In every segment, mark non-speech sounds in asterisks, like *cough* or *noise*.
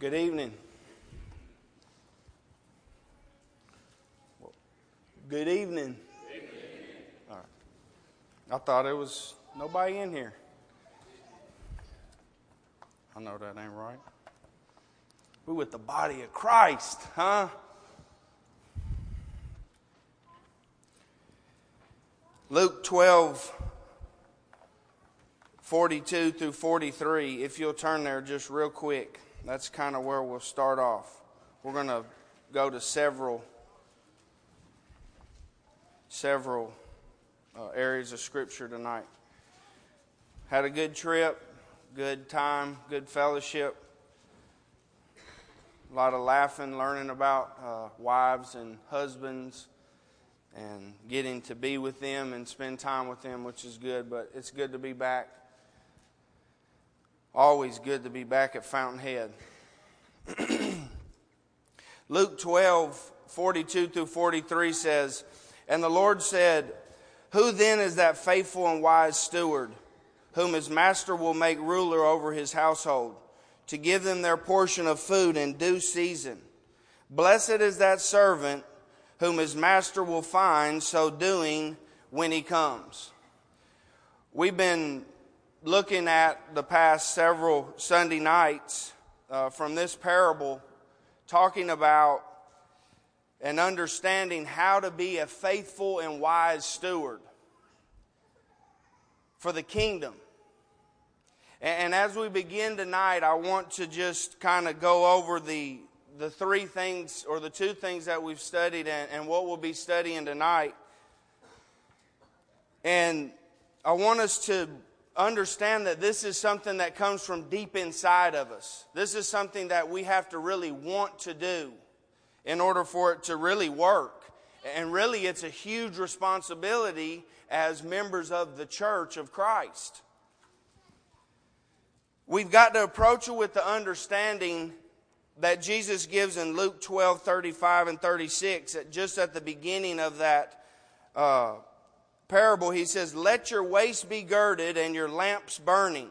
Good evening. Good evening. All right. I thought it was nobody in here. I know that ain't right. We with the body of Christ, huh? Luke 12, 42 through 43. If you'll turn there just real quick, that's kind of where we'll start off. We're going to go to several several uh, areas of Scripture tonight. Had a good trip, good time, good fellowship. A lot of laughing, learning about uh, wives and husbands, and getting to be with them and spend time with them, which is good. But it's good to be back. Always good to be back at Fountainhead. *clears throat* Luke 12, 42 through 43 says, and the Lord said, Who then is that faithful and wise steward, whom his master will make ruler over his household, to give them their portion of food in due season? Blessed is that servant whom his master will find so doing when he comes. We've been looking at the past several Sunday nights uh, from this parable, talking about and understanding how to be a faithful and wise steward for the kingdom. And as we begin tonight, I want to just kind of go over the, the three things or the two things that we've studied and, and what we'll be studying tonight. And I want us to understand that this is something that comes from deep inside of us. This is something that we have to really want to do in order for it to really work. And really, it's a huge responsibility as members of the church of Christ. We've got to approach it with the understanding that Jesus gives in Luke 12 35 and 36, just at the beginning of that uh, parable, he says, Let your waist be girded and your lamps burning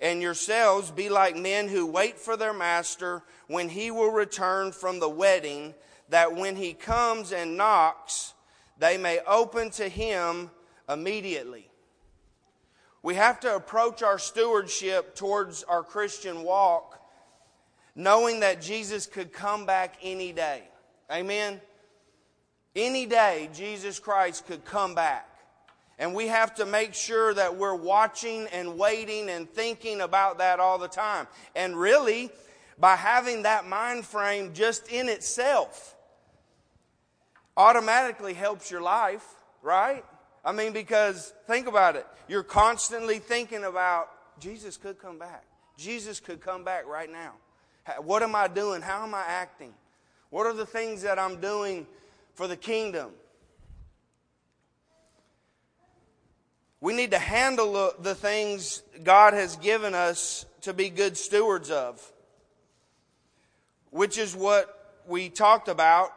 and yourselves be like men who wait for their master when he will return from the wedding, that when he comes and knocks, they may open to him immediately. We have to approach our stewardship towards our Christian walk knowing that Jesus could come back any day. Amen? Any day, Jesus Christ could come back. And we have to make sure that we're watching and waiting and thinking about that all the time. And really, by having that mind frame just in itself, automatically helps your life, right? I mean, because think about it. You're constantly thinking about Jesus could come back. Jesus could come back right now. What am I doing? How am I acting? What are the things that I'm doing for the kingdom? We need to handle the things God has given us to be good stewards of, which is what we talked about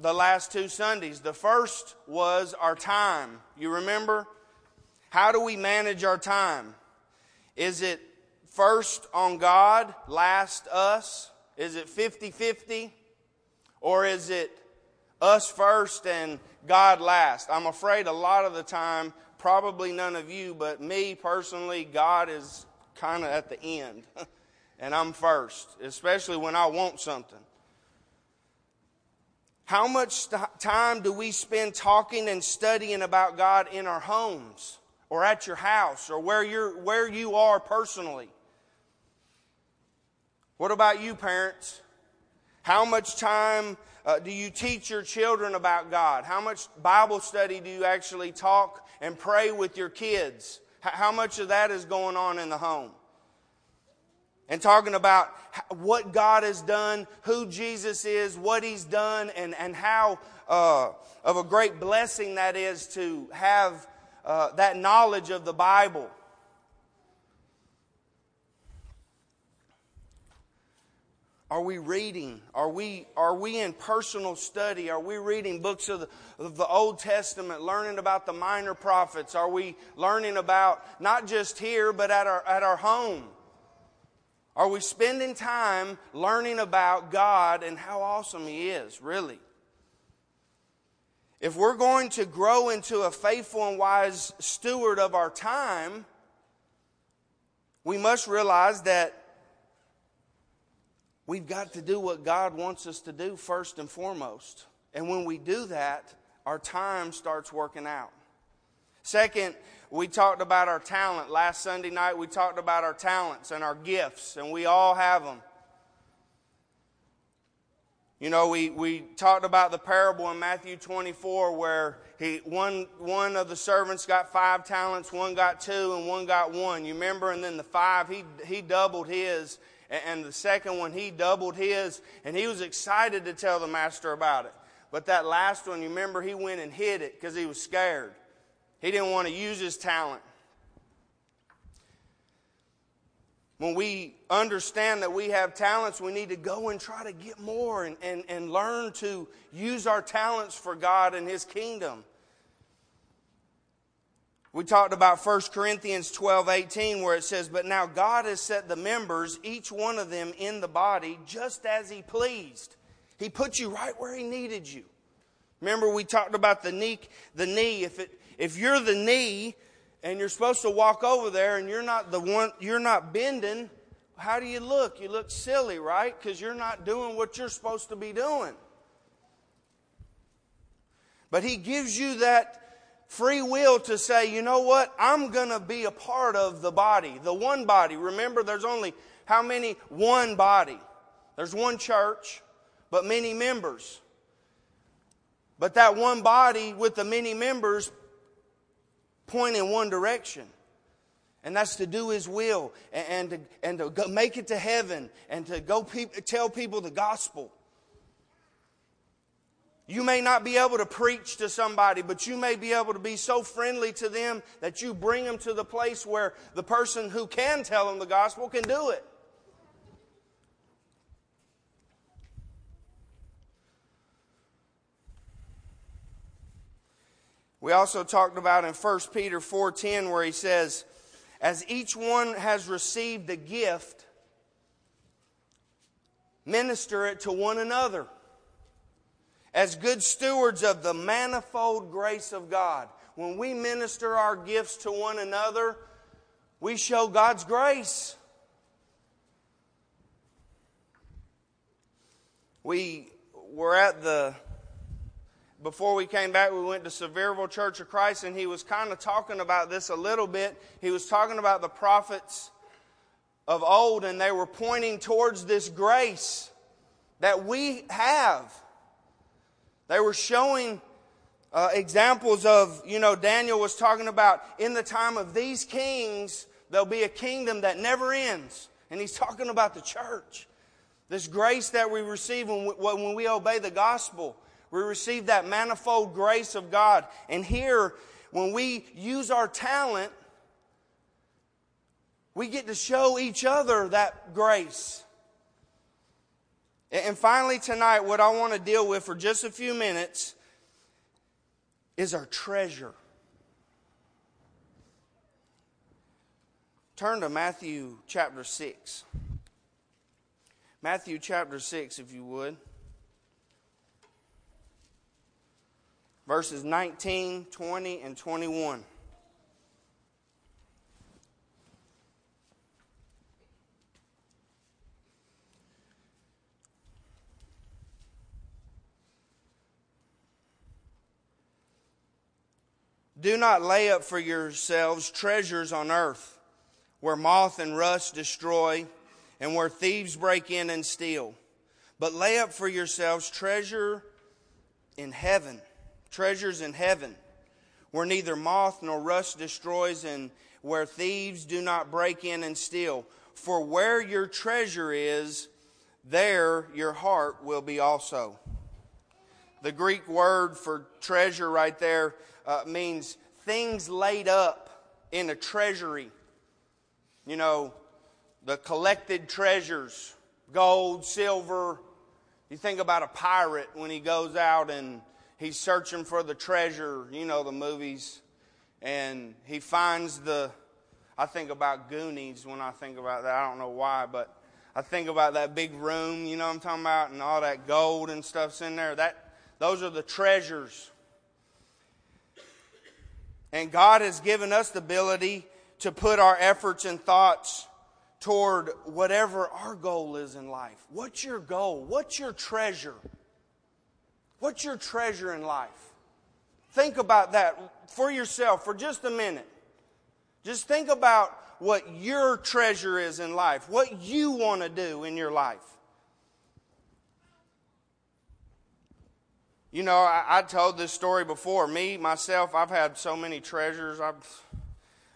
the last two Sundays. The first was our time. You remember? How do we manage our time? Is it first on God, last us? Is it 50 50? Or is it us first and God last? I'm afraid a lot of the time probably none of you, but me personally, God is kind of at the end. *laughs* and I'm first, especially when I want something. How much time do we spend talking and studying about God in our homes or at your house or where, you're, where you are personally? What about you, parents? How much time uh, do you teach your children about God? How much Bible study do you actually talk and pray with your kids. How much of that is going on in the home? And talking about what God has done, who Jesus is, what He's done, and, and how uh, of a great blessing that is to have uh, that knowledge of the Bible. Are we reading? Are we, are we in personal study? Are we reading books of the, of the Old Testament, learning about the minor prophets? Are we learning about, not just here, but at our, at our home? Are we spending time learning about God and how awesome He is, really? If we're going to grow into a faithful and wise steward of our time, we must realize that we've got to do what God wants us to do first and foremost. And when we do that, our time starts working out. Second, we talked about our talent. Last Sunday night, we talked about our talents and our gifts, and we all have them. You know, we, we talked about the parable in Matthew 24 where he, one, one of the servants got five talents, one got two, and one got one. You remember? And then the five, he, he doubled his. And the second one, he doubled his. And he was excited to tell the master about it. But that last one, you remember, he went and hid it because he was scared. He didn't want to use his talent. When we understand that we have talents, we need to go and try to get more and, and, and learn to use our talents for God and His kingdom. We talked about 1 Corinthians 12 18, where it says, But now God has set the members, each one of them in the body, just as He pleased. He put you right where He needed you. Remember, we talked about the knee. The knee. If it if you're the knee and you're supposed to walk over there and you're not the one, you're not bending, how do you look? You look silly, right? Because you're not doing what you're supposed to be doing. But He gives you that free will to say, you know what? I'm going to be a part of the body, the one body. Remember, there's only how many? One body. There's one church, but many members. But that one body with the many members point in one direction. And that's to do His will and, and to, and to make it to heaven and to go pe- tell people the gospel. You may not be able to preach to somebody, but you may be able to be so friendly to them that you bring them to the place where the person who can tell them the gospel can do it. We also talked about in 1 Peter 4:10 where he says, "As each one has received a gift, minister it to one another as good stewards of the manifold grace of God." When we minister our gifts to one another, we show God's grace. We were at the before we came back, we went to Sevierville Church of Christ, and he was kind of talking about this a little bit. He was talking about the prophets of old, and they were pointing towards this grace that we have. They were showing uh, examples of, you know, Daniel was talking about in the time of these kings, there'll be a kingdom that never ends. And he's talking about the church. This grace that we receive when we, when we obey the gospel. We receive that manifold grace of God. And here, when we use our talent, we get to show each other that grace. And finally, tonight, what I want to deal with for just a few minutes is our treasure. Turn to Matthew chapter 6. Matthew chapter 6, if you would. verses 19, 20, and 21. Do not lay up for yourselves treasures on earth, where moth and rust destroy, and where thieves break in and steal. But lay up for yourselves treasure in heaven treasures in heaven, where neither moth nor rust destroys, and where thieves do not break in and steal. For where your treasure is, there your heart will be also. The Greek word for treasure right there uh, means things laid up in a treasury. You know, the collected treasures, gold, silver. You think about a pirate when he goes out and he's searching for the treasure, you know, the movies, and he finds the. I think about Goonies when I think about that. I don't know why, but I think about that big room, you know what I'm talking about, and all that gold and stuff's in there. That, those are the treasures. And God has given us the ability to put our efforts and thoughts toward whatever our goal is in life. What's your goal? What's your treasure? What's your treasure in life? Think about that for yourself for just a minute. Just think about what your treasure is in life, what you want to do in your life. You know, I, I, told this story before. Me, myself, I've had so many treasures. I've,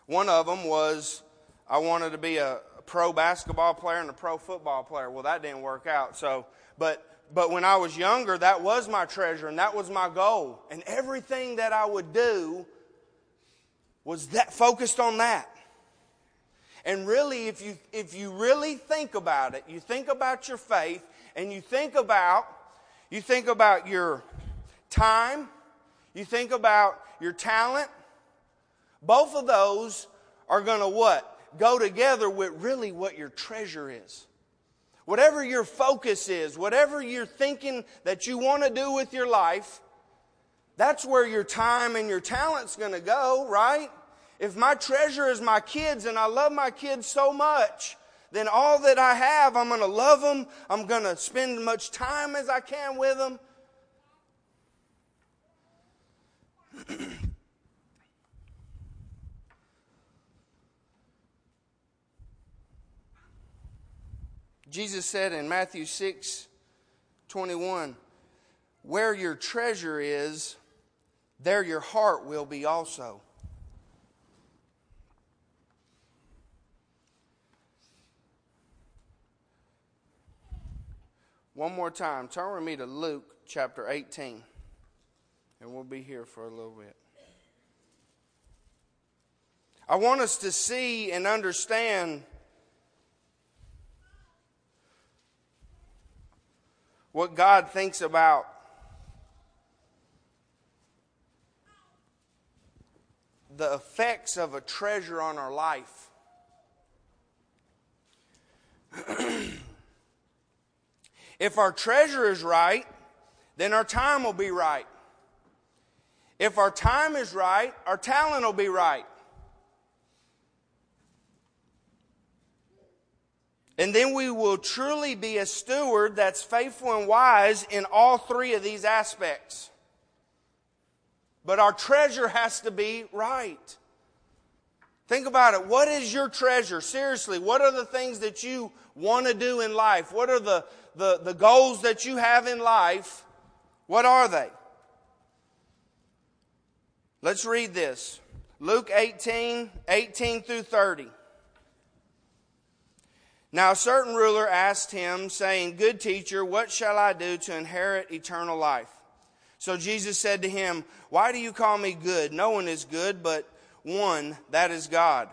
one of them was I wanted to be a, pro basketball player and a pro football player. Well, that didn't work out. So, but but when I was younger, that was my treasure and that was my goal. And everything that I would do was that focused on that. And really, if you, if you really think about it, you think about your faith and you think about, you think about your time, you think about your talent, both of those are going to what? Go together with really what your treasure is. Whatever your focus is, whatever you're thinking that you want to do with your life, that's where your time and your talent's going to go, right? If my treasure is my kids and I love my kids so much, then all that I have, I'm going to love them. I'm going to spend as much time as I can with them. *clears throat* Jesus said in Matthew 6 21, Where your treasure is, there your heart will be also. One more time, turn with me to Luke chapter 18, and we'll be here for a little bit. I want us to see and understand what God thinks about the effects of a treasure on our life. *clears throat* If our treasure is right, then our time will be right. If our time is right, our talent will be right. And then we will truly be a steward that's faithful and wise in all three of these aspects. But our treasure has to be right. Think about it. What is your treasure? Seriously, what are the things that you want to do in life? What are the, the, the goals that you have in life? What are they? Let's read this. Luke 18, 18 through 30. Now a certain ruler asked him, saying, Good teacher, what shall I do to inherit eternal life? So Jesus said to him, Why do you call me good? No one is good but one, that is God.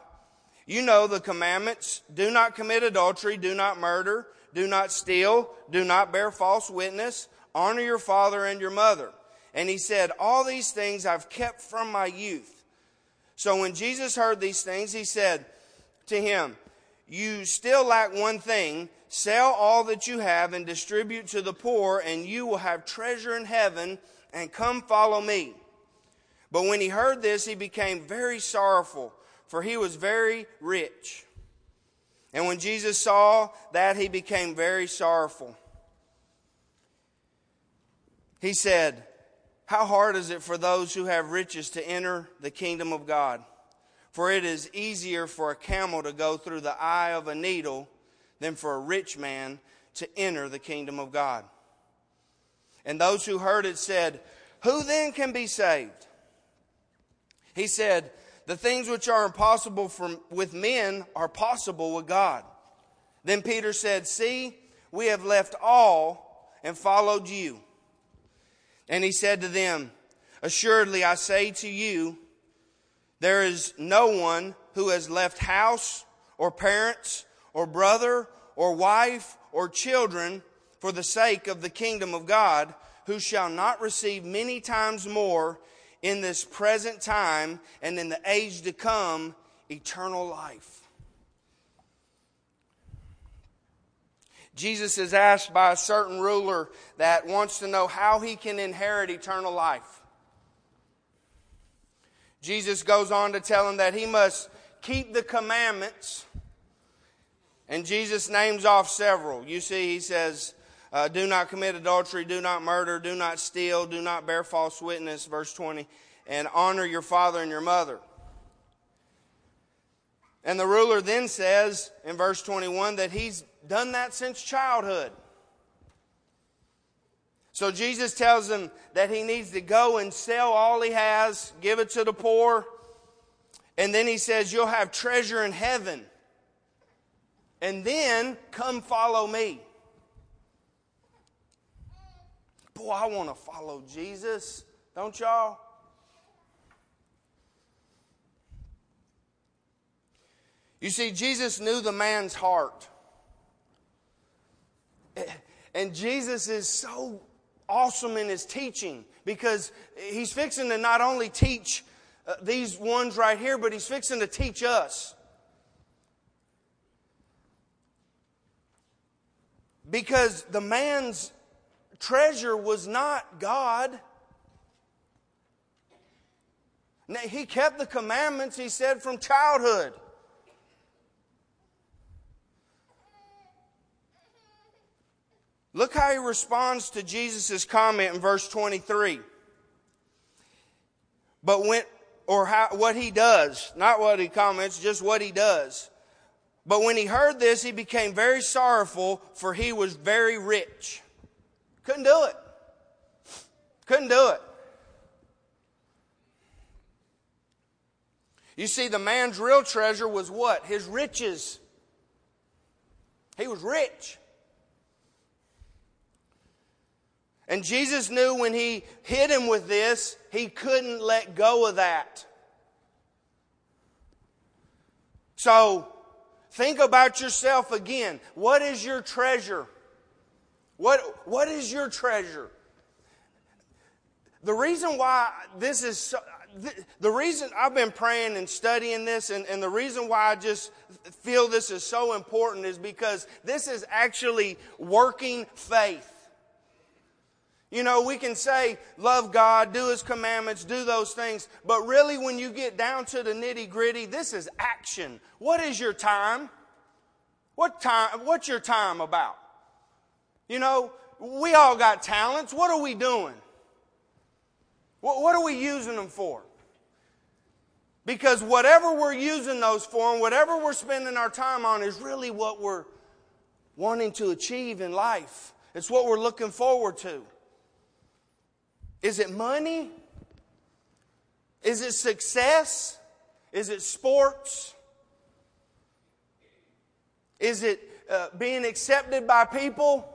You know the commandments do not commit adultery, do not murder, do not steal, do not bear false witness, honor your father and your mother. And he said, All these things I've kept from my youth. So when Jesus heard these things, he said to him, You still lack one thing. Sell all that you have and distribute to the poor, and you will have treasure in heaven, and come follow me. But when he heard this, he became very sorrowful, for he was very rich. And when Jesus saw that, he became very sorrowful. He said, How hard is it for those who have riches to enter the kingdom of God? For it is easier for a camel to go through the eye of a needle than for a rich man to enter the kingdom of God. And those who heard it said, Who then can be saved? He said, the things which are impossible from, with men are possible with God. Then Peter said, See, we have left all and followed you. And he said to them, Assuredly, I say to you, there is no one who has left house or parents or brother or wife or children for the sake of the kingdom of God who shall not receive many times more in this present time and in the age to come eternal life. Jesus is asked by a certain ruler that wants to know how he can inherit eternal life. Jesus goes on to tell him that he must keep the commandments. And Jesus names off several. You see, he says, uh, Do not commit adultery, do not murder, do not steal, do not bear false witness, verse 20, and honor your father and your mother. And the ruler then says in verse 21 that he's done that since childhood. So Jesus tells him that he needs to go and sell all he has, give it to the poor, and then he says, You'll have treasure in heaven. And then come follow me. Boy, I want to follow Jesus, don't y'all? You see, Jesus knew the man's heart. And Jesus is so awesome in his teaching because he's fixing to not only teach uh, these ones right here, but he's fixing to teach us. Because the man's treasure was not God. He kept the commandments, he said, from childhood. Look how he responds to Jesus' comment in verse 23. But when, or how, what he does, not what he comments, just what he does. But when he heard this, he became very sorrowful, for he was very rich. Couldn't do it. Couldn't do it. You see, the man's real treasure was what? His riches. He was rich. And Jesus knew when he hit him with this, he couldn't let go of that. So, think about yourself again. What is your treasure? What, what is your treasure? The reason why this is so, the reason I've been praying and studying this, and, and the reason why I just feel this is so important is because this is actually working faith. You know, we can say, love God, do His commandments, do those things, but really when you get down to the nitty gritty, this is action. What is your time? What time, what's your time about? You know, we all got talents. What are we doing? What, what are we using them for? Because whatever we're using those for and whatever we're spending our time on is really what we're wanting to achieve in life. It's what we're looking forward to. Is it money? Is it success? Is it sports? Is it uh, being accepted by people?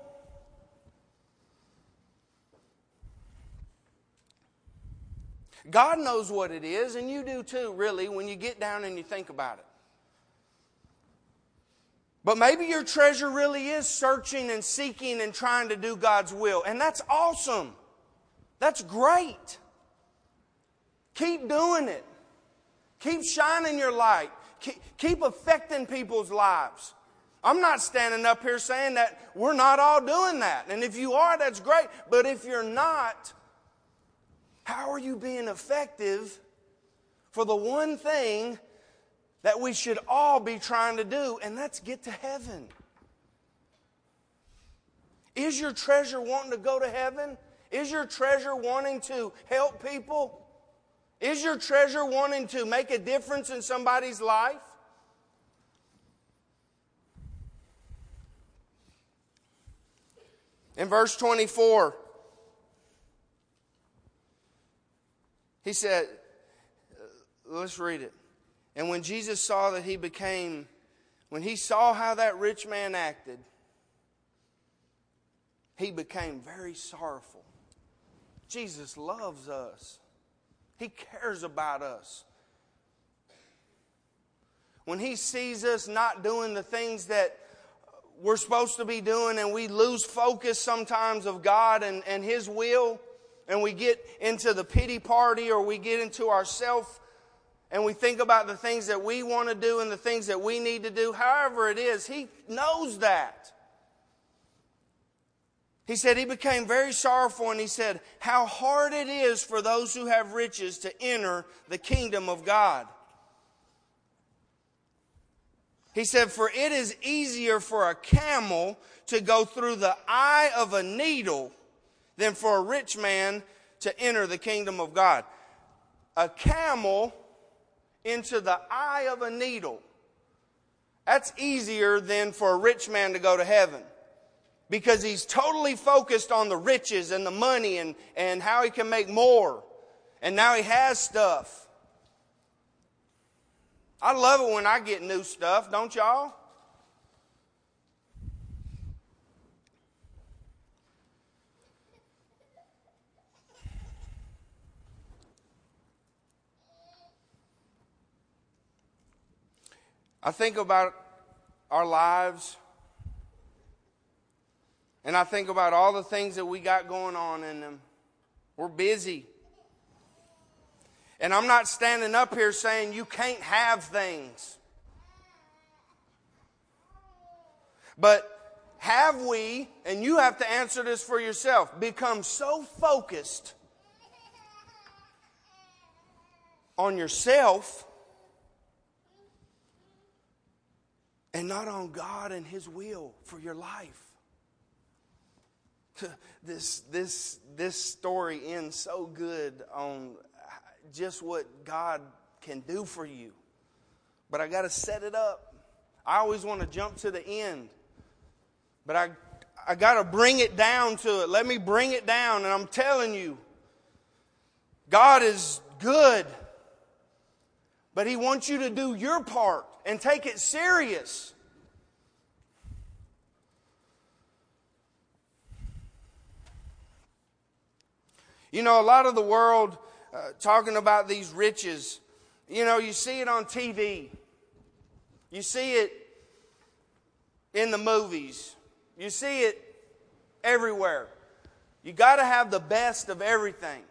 God knows what it is, and you do too, really, when you get down and you think about it. But maybe your treasure really is searching and seeking and trying to do God's will, and that's awesome. That's great. Keep doing it. Keep shining your light. Keep affecting people's lives. I'm not standing up here saying that we're not all doing that. And if you are, that's great. But if you're not, how are you being effective for the one thing that we should all be trying to do, and that's get to heaven? Is your treasure wanting to go to heaven? Is your treasure wanting to help people? Is your treasure wanting to make a difference in somebody's life? In verse 24, he said, uh, let's read it. And when Jesus saw that he became, when he saw how that rich man acted, he became very sorrowful. Jesus loves us, He cares about us. When He sees us not doing the things that we're supposed to be doing and we lose focus sometimes of God and, and His will, and we get into the pity party or we get into ourself and we think about the things that we want to do and the things that we need to do, however it is, He knows that. He said he became very sorrowful and he said, How hard it is for those who have riches to enter the kingdom of God. He said, For it is easier for a camel to go through the eye of a needle than for a rich man to enter the kingdom of God. A camel into the eye of a needle. That's easier than for a rich man to go to heaven because he's totally focused on the riches and the money and, and how he can make more. And now he has stuff. I love it when I get new stuff, don't y'all? I think about our lives and I think about all the things that we got going on in them. We're busy. And I'm not standing up here saying you can't have things. But have we, and you have to answer this for yourself, become so focused on yourself and not on God and His will for your life? *laughs* this, this, this story ends so good on just what God can do for you. But I got to set it up. I always want to jump to the end. But I, I got to bring it down to it. Let me bring it down. And I'm telling you, God is good. But He wants you to do your part and take it serious. You know, a lot of the world uh, talking about these riches, you know, you see it on TV, you see it in the movies, you see it everywhere. You got to have the best of everything.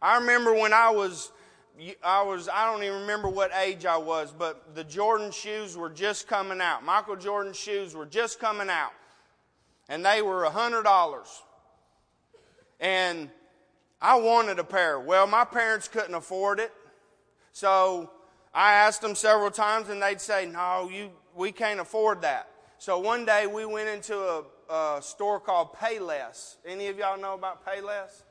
I remember when I was I was, I don't even remember what age I was, but the Jordan shoes were just coming out. Michael Jordan shoes were just coming out. And they were a $100. And I wanted a pair. Well, my parents couldn't afford it. So I asked them several times and they'd say, no, you, we can't afford that. So one day we went into a, a store called Payless. Any of y'all know about Payless?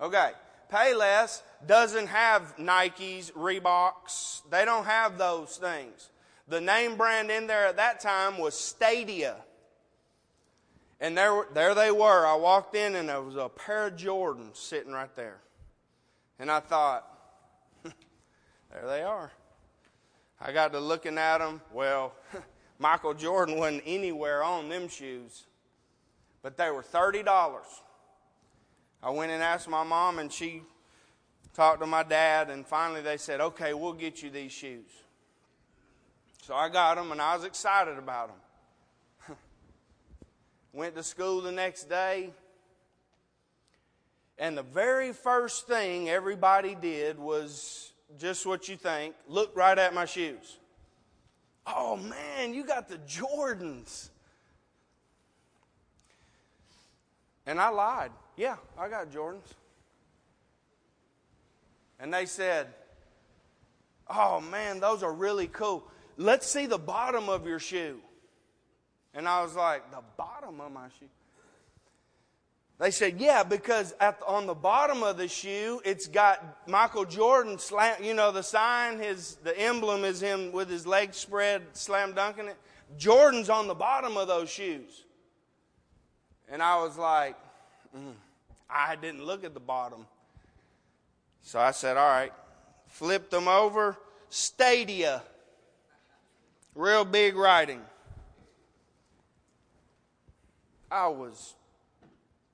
Okay. Payless doesn't have Nikes, Reeboks. They don't have those things. The name brand in there at that time was Stadia. And there, there they were. I walked in and there was a pair of Jordans sitting right there. And I thought, *laughs* there they are. I got to looking at them. Well, *laughs* Michael Jordan wasn't anywhere on them shoes, but they were $30. I went and asked my mom, and she talked to my dad, and finally they said, okay, we'll get you these shoes. So I got them, and I was excited about them. Went to school the next day. And the very first thing everybody did was just what you think look right at my shoes. Oh man, you got the Jordans. And I lied. Yeah, I got Jordans. And they said, Oh man, those are really cool. Let's see the bottom of your shoe. And I was like, the bottom of my shoe? They said, yeah, because at, on the bottom of the shoe, it's got Michael Jordan slam, you know, the sign, his, the emblem is him with his legs spread, slam dunking it. Jordan's on the bottom of those shoes. And I was like, mm, I didn't look at the bottom. So I said, all right, flipped them over, Stadia. Real big writing. I was,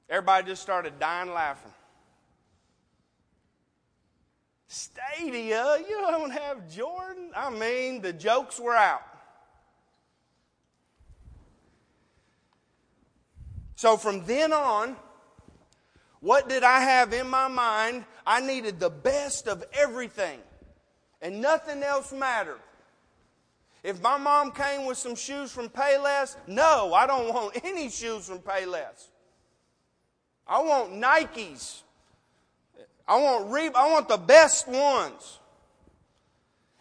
everybody just started dying laughing. Stadia, you don't have Jordan? I mean, the jokes were out. So from then on, what did I have in my mind? I needed the best of everything, and nothing else mattered. If my mom came with some shoes from Payless, no, I don't want *laughs* any shoes from Payless. I want Nikes. I want Reeb- I want the best ones.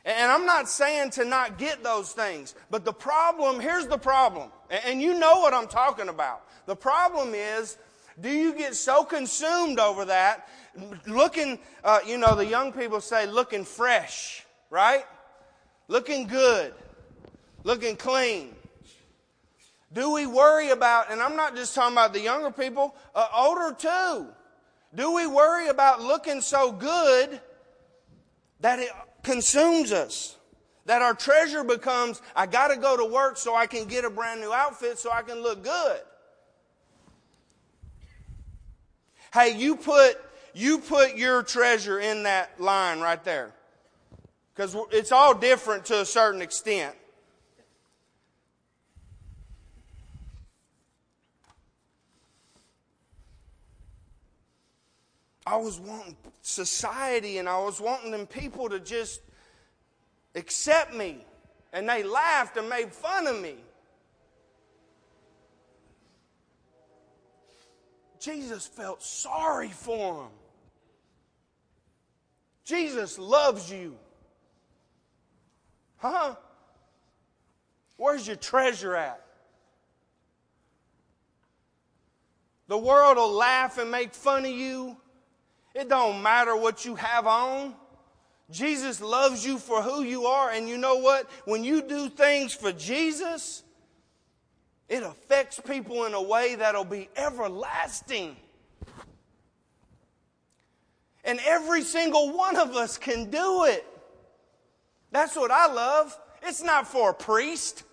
And I'm not saying to not get those things, but the problem, here's the problem. And you know what I'm talking about. The problem is, do you get so consumed over that, looking, uh, you know, the young people say looking fresh, right? Looking good, looking clean. Do we worry about, and I'm not just talking about the younger people, uh, older too. Do we worry about looking so good that it consumes us? That our treasure becomes, I gotta go to work so I can get a brand new outfit so I can look good. Hey, you put, you put your treasure in that line right there. Because it's all different to a certain extent. I was wanting society and I was wanting them people to just accept me. And they laughed and made fun of me. Jesus felt sorry for them. Jesus loves you. Huh? Where's your treasure at? The world will laugh and make fun of you. It don't matter what you have on. Jesus loves you for who you are. And you know what? When you do things for Jesus, it affects people in a way that'll be everlasting. And every single one of us can do it. That's what I love. It's not for a priest.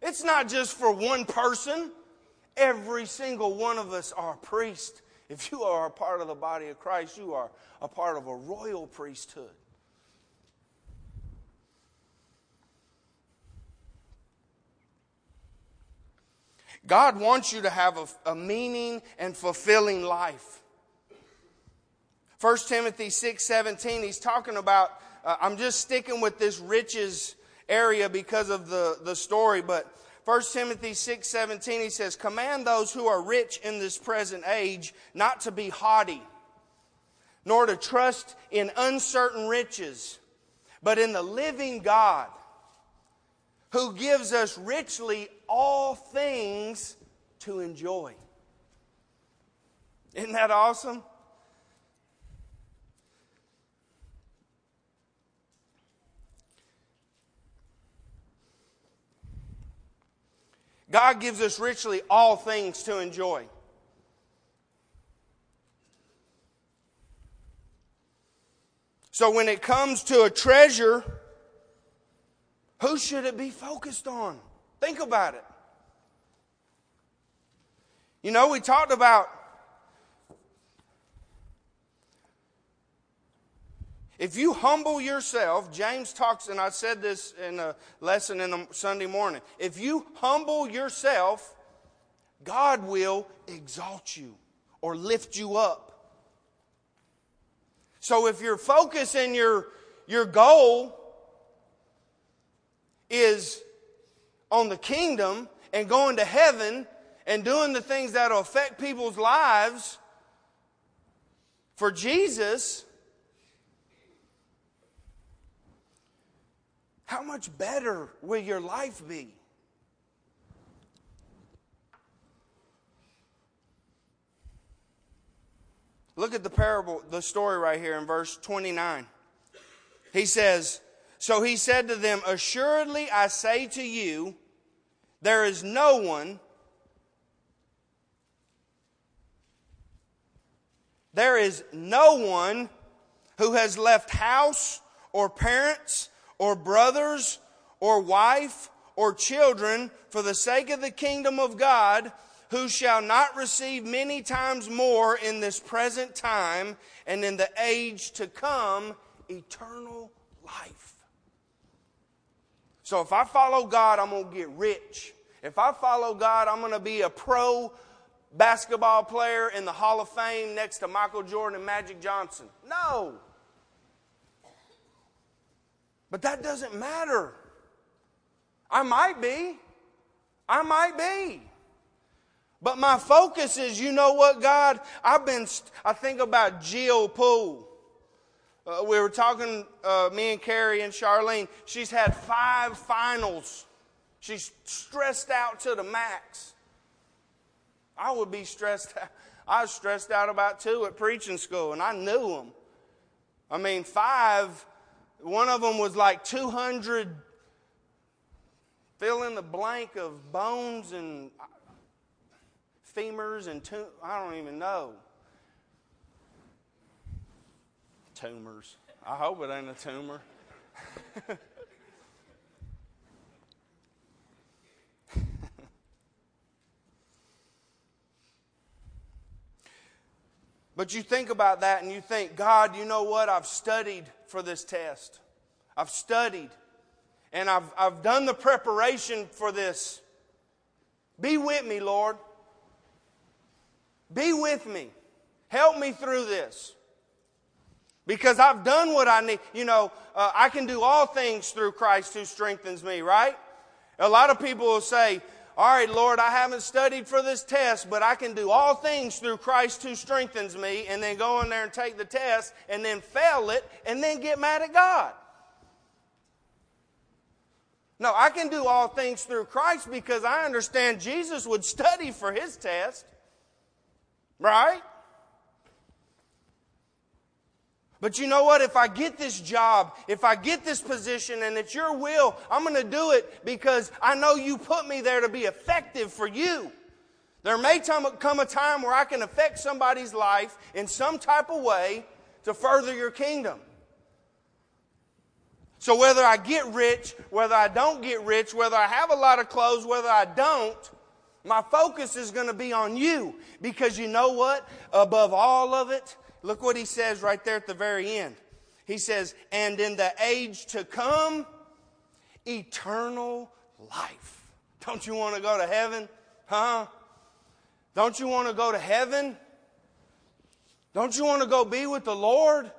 It's not just for one person. Every single one of us are a priest. If you are a part of the body of Christ, you are a part of a royal priesthood. God wants you to have a, a, meaning and fulfilling life. 1 Timothy 6 17, he's talking about, uh, I'm just sticking with this riches area because of the, the story, but 1 Timothy 6 17, he says, Command those who are rich in this present age not to be haughty, nor to trust in uncertain riches, but in the living God, who gives us richly all things to enjoy. Isn't that awesome? God gives us richly all things to enjoy. So when it comes to a treasure, who should it be focused on? Think about it. You know, we talked about If you humble yourself, James talks, and I said this in a lesson in the Sunday morning. If you humble yourself, God will exalt you or lift you up. So if your focus and your, your goal is on the kingdom and going to heaven and doing the things that will affect people's lives for Jesus, how much better will your life be? Look at the parable, the story right here in verse 29. He says, So he said to them, Assuredly I say to you, there is no one, there is no one who has left house or parents or brothers or wife or children for the sake of the kingdom of God who shall not receive many times more in this present time and in the age to come eternal life. So if I follow God, I'm going to get rich. If I follow God, I'm going to be a pro basketball player in the Hall of Fame next to Michael Jordan and Magic Johnson. No. But that doesn't matter. I might be. I might be. But my focus is, you know what, God? I've been, I think about Jill Poole. Uh, we were talking, uh, me and Carrie and Charlene. She's had five finals. She's stressed out to the max. I would be stressed out. *laughs* I was stressed out about two at preaching school, and I knew them. I mean, five, one of them was like 200 fill in the blank of bones and femurs and tum- I don't even know. Tumors. I hope it ain't a tumor. *laughs* But you think about that and you think, God, you know what? I've studied for this test. I've studied and I've, I've done the preparation for this. Be with me, Lord. Be with me. Help me through this. Because I've done what I need. You know, uh, I can do all things through Christ who strengthens me, right? A lot of people will say, all right, Lord, I haven't studied for this test, but I can do all things through Christ who strengthens me, and then go in there and take the test, and then fail it, and then get mad at God. No, I can do all things through Christ because I understand Jesus would *laughs* study for his test. Right? But you know what? If I get this job, if I get this position and it's your will, I'm going to do it because I know you put me there to be effective for you. There may come a time where I can affect somebody's life in some type of way to further your kingdom. So whether I get rich, whether I don't get rich, whether I have a lot of clothes, whether I don't, my focus is going to be on you because you know what? Above all of it, Look what he says right there at the very end. He says, and in the age to come, eternal life. Don't you want to go to heaven? Huh? Don't you want to go to heaven? Don't you want to go be with the Lord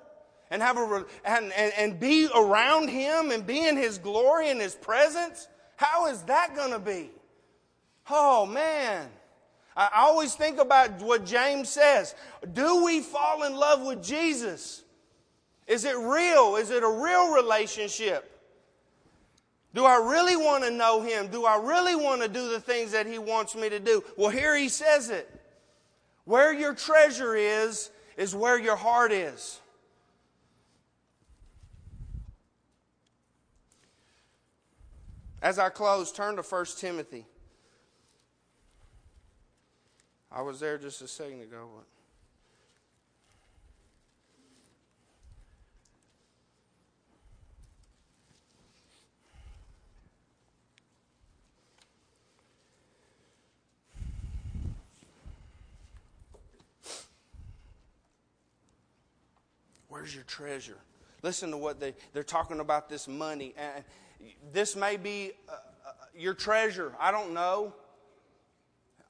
and have a and, and, and be around him and be in his glory and his presence? How is that going to be? Oh man. I always think about what James says. Do we fall in love with Jesus? Is it real? Is it a real relationship? Do I really want to know Him? Do I really want to do the things that He wants me to do? Well, here He says it. Where your treasure is, is where your heart is. As I close, turn to 1 Timothy. I was there just a second ago. What? Where's your treasure? Listen to what they, they're talking about this money. And this may be uh, uh, your treasure. I don't know.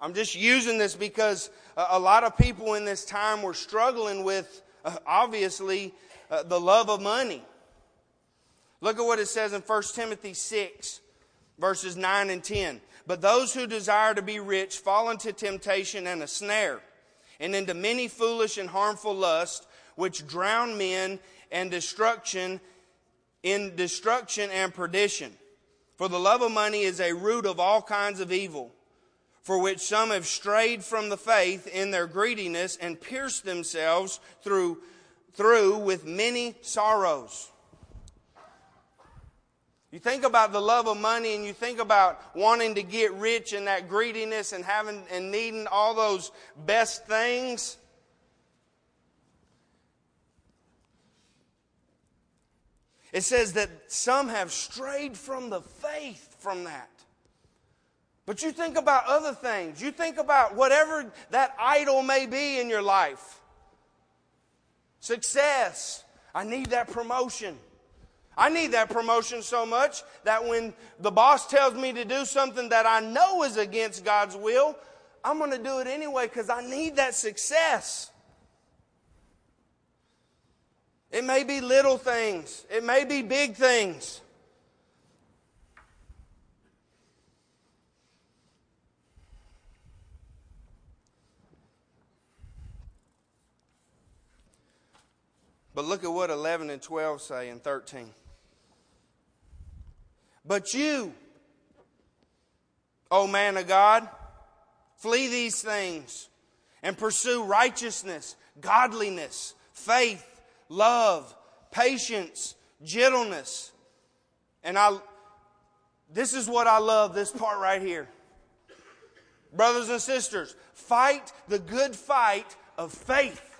I'm just using this because a lot of people in this time were struggling with, uh, obviously, uh, the love of money. Look at what it says in 1 Timothy 6, verses 9 and 10. But those who desire to be rich fall into temptation and a snare, and into many foolish and harmful lusts, which drown men and destruction in destruction and perdition. For the love of money is a root of all kinds of evil for which some have strayed from the faith in their greediness and pierced themselves through, through with many sorrows. You think about the love of money and you think about wanting to get rich and that greediness and having and needing all those best things. It says that some have strayed from the faith from that. But you think about other things. You think about whatever that idol may be in your life. Success. I need that promotion. I need that promotion so much that when the boss tells me to do something that I know is against God's will, I'm going to do it anyway because I need that success. It may be little things, it may be big things. But look at what 11 and 12 say in 13. But you, O man of God, flee these things and pursue righteousness, godliness, faith, love, patience, gentleness. And I this is what I love this part right here. Brothers and sisters, fight the good fight of faith.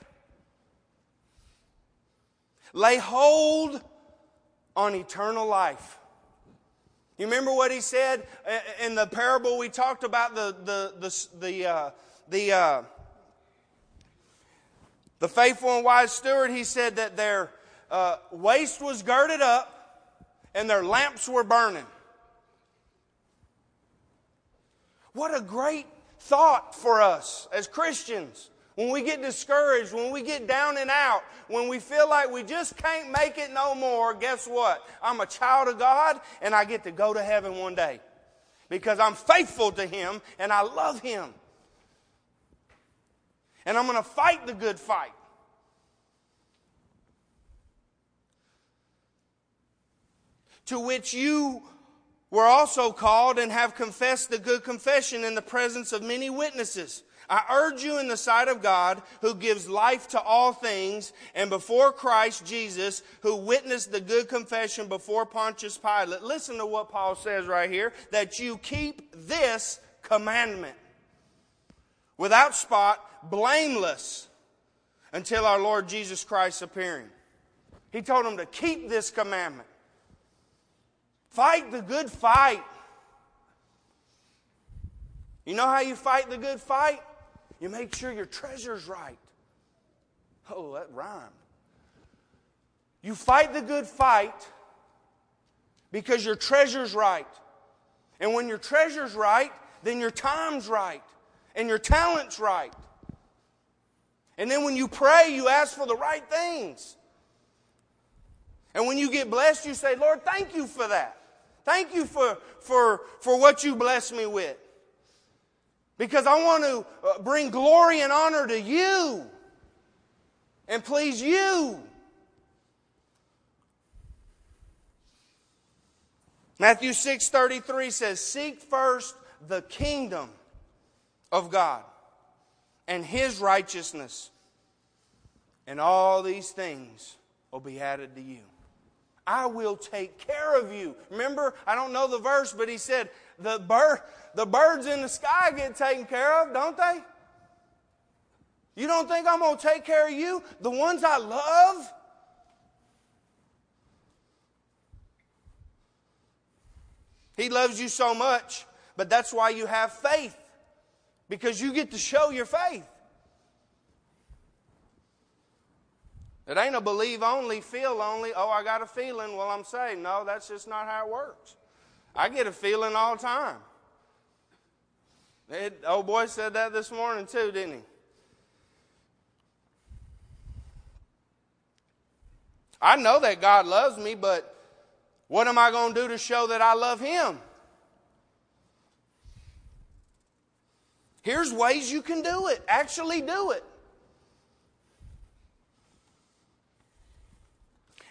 Lay hold on eternal life. You remember what he said in the parable we talked about the the the the uh, the, uh, the faithful and wise steward. He said that their uh, waist was girded up and their lamps were burning. What a great thought for us as Christians. When we get discouraged, when we get down and out, when we feel like we just can't make it no more, guess what? I'm a child of God and I get to go to heaven one day because I'm faithful to Him and I love Him. And I'm going to fight the good fight. To which you were also called and have confessed the good confession in the presence of many witnesses. I urge you in the sight of God, who gives life to all things, and before Christ Jesus, who witnessed the good confession before Pontius Pilate. Listen to what Paul says right here that you keep this commandment without spot, blameless, until our Lord Jesus Christ appearing. He told them to keep this commandment. Fight the good fight. You know how you fight the good fight? You make sure your treasure's right. Oh, that rhymed. You fight the good fight because your treasure's right. And when your treasure's right, then your time's right and your talent's right. And then when you pray, you ask for the right things. And when you get blessed, you say, Lord, thank you for that. Thank you for, for, for what you bless me with. Because I want to uh, bring glory and honor to you and please you. Matthew 6:33 says, "Seek first the kingdom of God and his righteousness, and all these things will be added to you." I will take care of you. Remember, I don't know the verse, but he said, the, bird, the birds in the sky get taken care of, don't they? You don't think I'm going to take care of you? The ones I love? He loves you so much, but that's why you have faith, because you get to show your faith. It ain't a believe only, feel only. Oh, I got a feeling. Well, I'm saved. No, that's just not how it works. I get a feeling all the time. It, old boy said that this morning too, didn't he? I know that God loves me, but what am I going to do to show that I love Him? Here's ways you can do it. Actually, do it.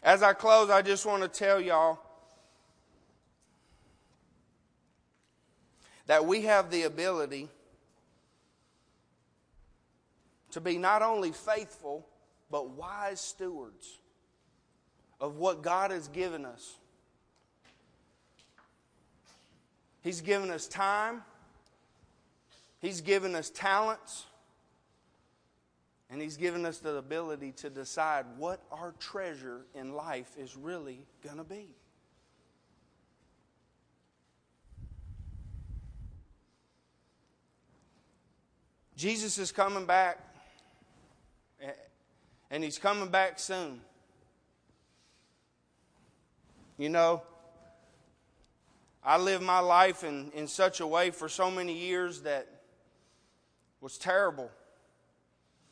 As I close, I just want to tell y'all that we have the ability to be not only faithful, but wise stewards of what God has given us. He's given us time, He's given us talents. And He's given us the ability to decide what our treasure in life is really going to be. Jesus is coming back, and He's coming back soon. You know, I lived my life in, in such a way for so many years that was terrible.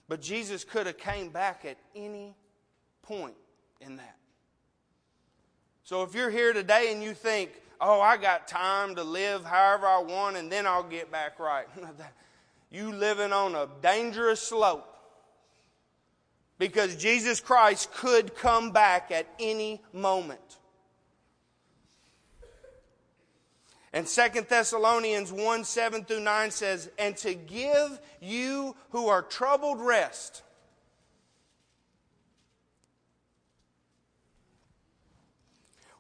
But Jesus could have came back at any point in that. So if you're here today and you think, oh, I got time to live however I want and then I'll get back right. *laughs* you living on a dangerous slope. Because Jesus Christ could come back at any moment. And 2 Thessalonians 1 7 through 9 says, And to give you who are troubled rest.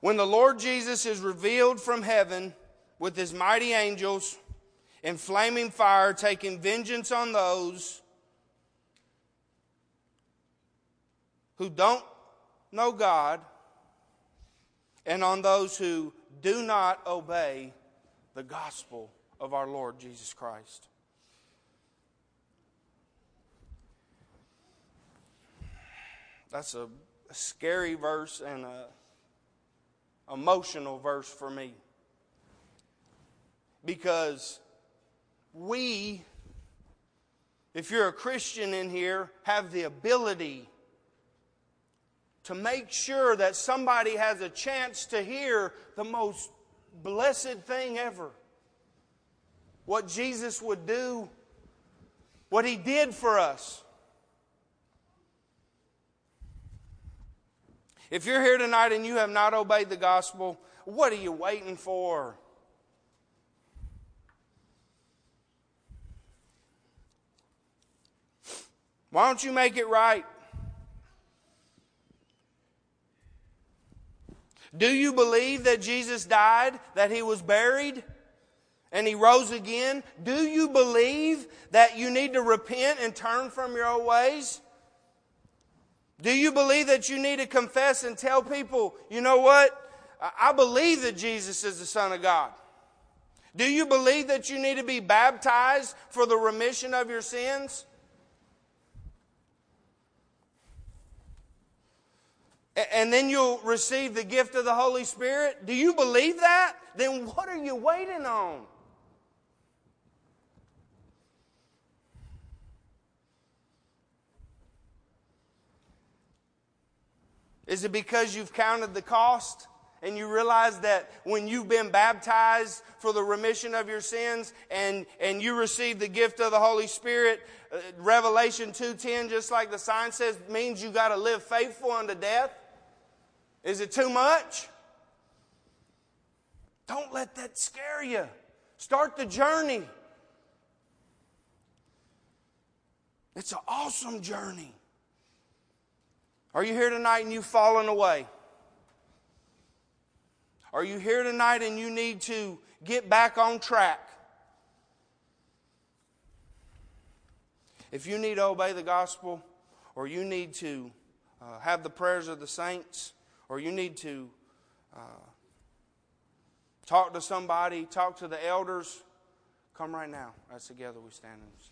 When the Lord Jesus is revealed from heaven with his mighty angels in flaming fire, taking vengeance on those who don't know God and on those who do not obey the gospel of our Lord Jesus Christ. That's a, a scary verse and a emotional verse for me. Because we, if you're a Christian in here, have the ability to make sure that somebody has a chance to hear the most blessed thing ever. What Jesus would do, what He did for us. If you're here tonight and you have not obeyed the gospel, what are you waiting for? Why don't you make it right? Do you believe that Jesus died, that he was buried, and he rose again? Do you believe that you need to repent and turn from your old ways? Do you believe that you need to confess and tell people, you know what? I believe that Jesus is the Son of God. Do you believe that you need to be baptized for the remission of your sins? And then you'll receive the gift of the Holy Spirit? Do you believe that? Then what are you waiting on? Is it because you've counted the cost and you realize that when you've been baptized for the remission of your sins and, and you receive the gift of the Holy Spirit, uh, Revelation 2.10, just like the sign says, means you got to live faithful unto death? Is it too much? Don't let that scare you. Start the journey. It's an awesome journey. Are you here tonight and you've fallen away? Are you here tonight and you need to get back on track? If you need to obey the gospel or you need to uh, have the prayers of the saints, or you need to uh, talk to somebody, talk to the elders, come right now. As together we stand and sing.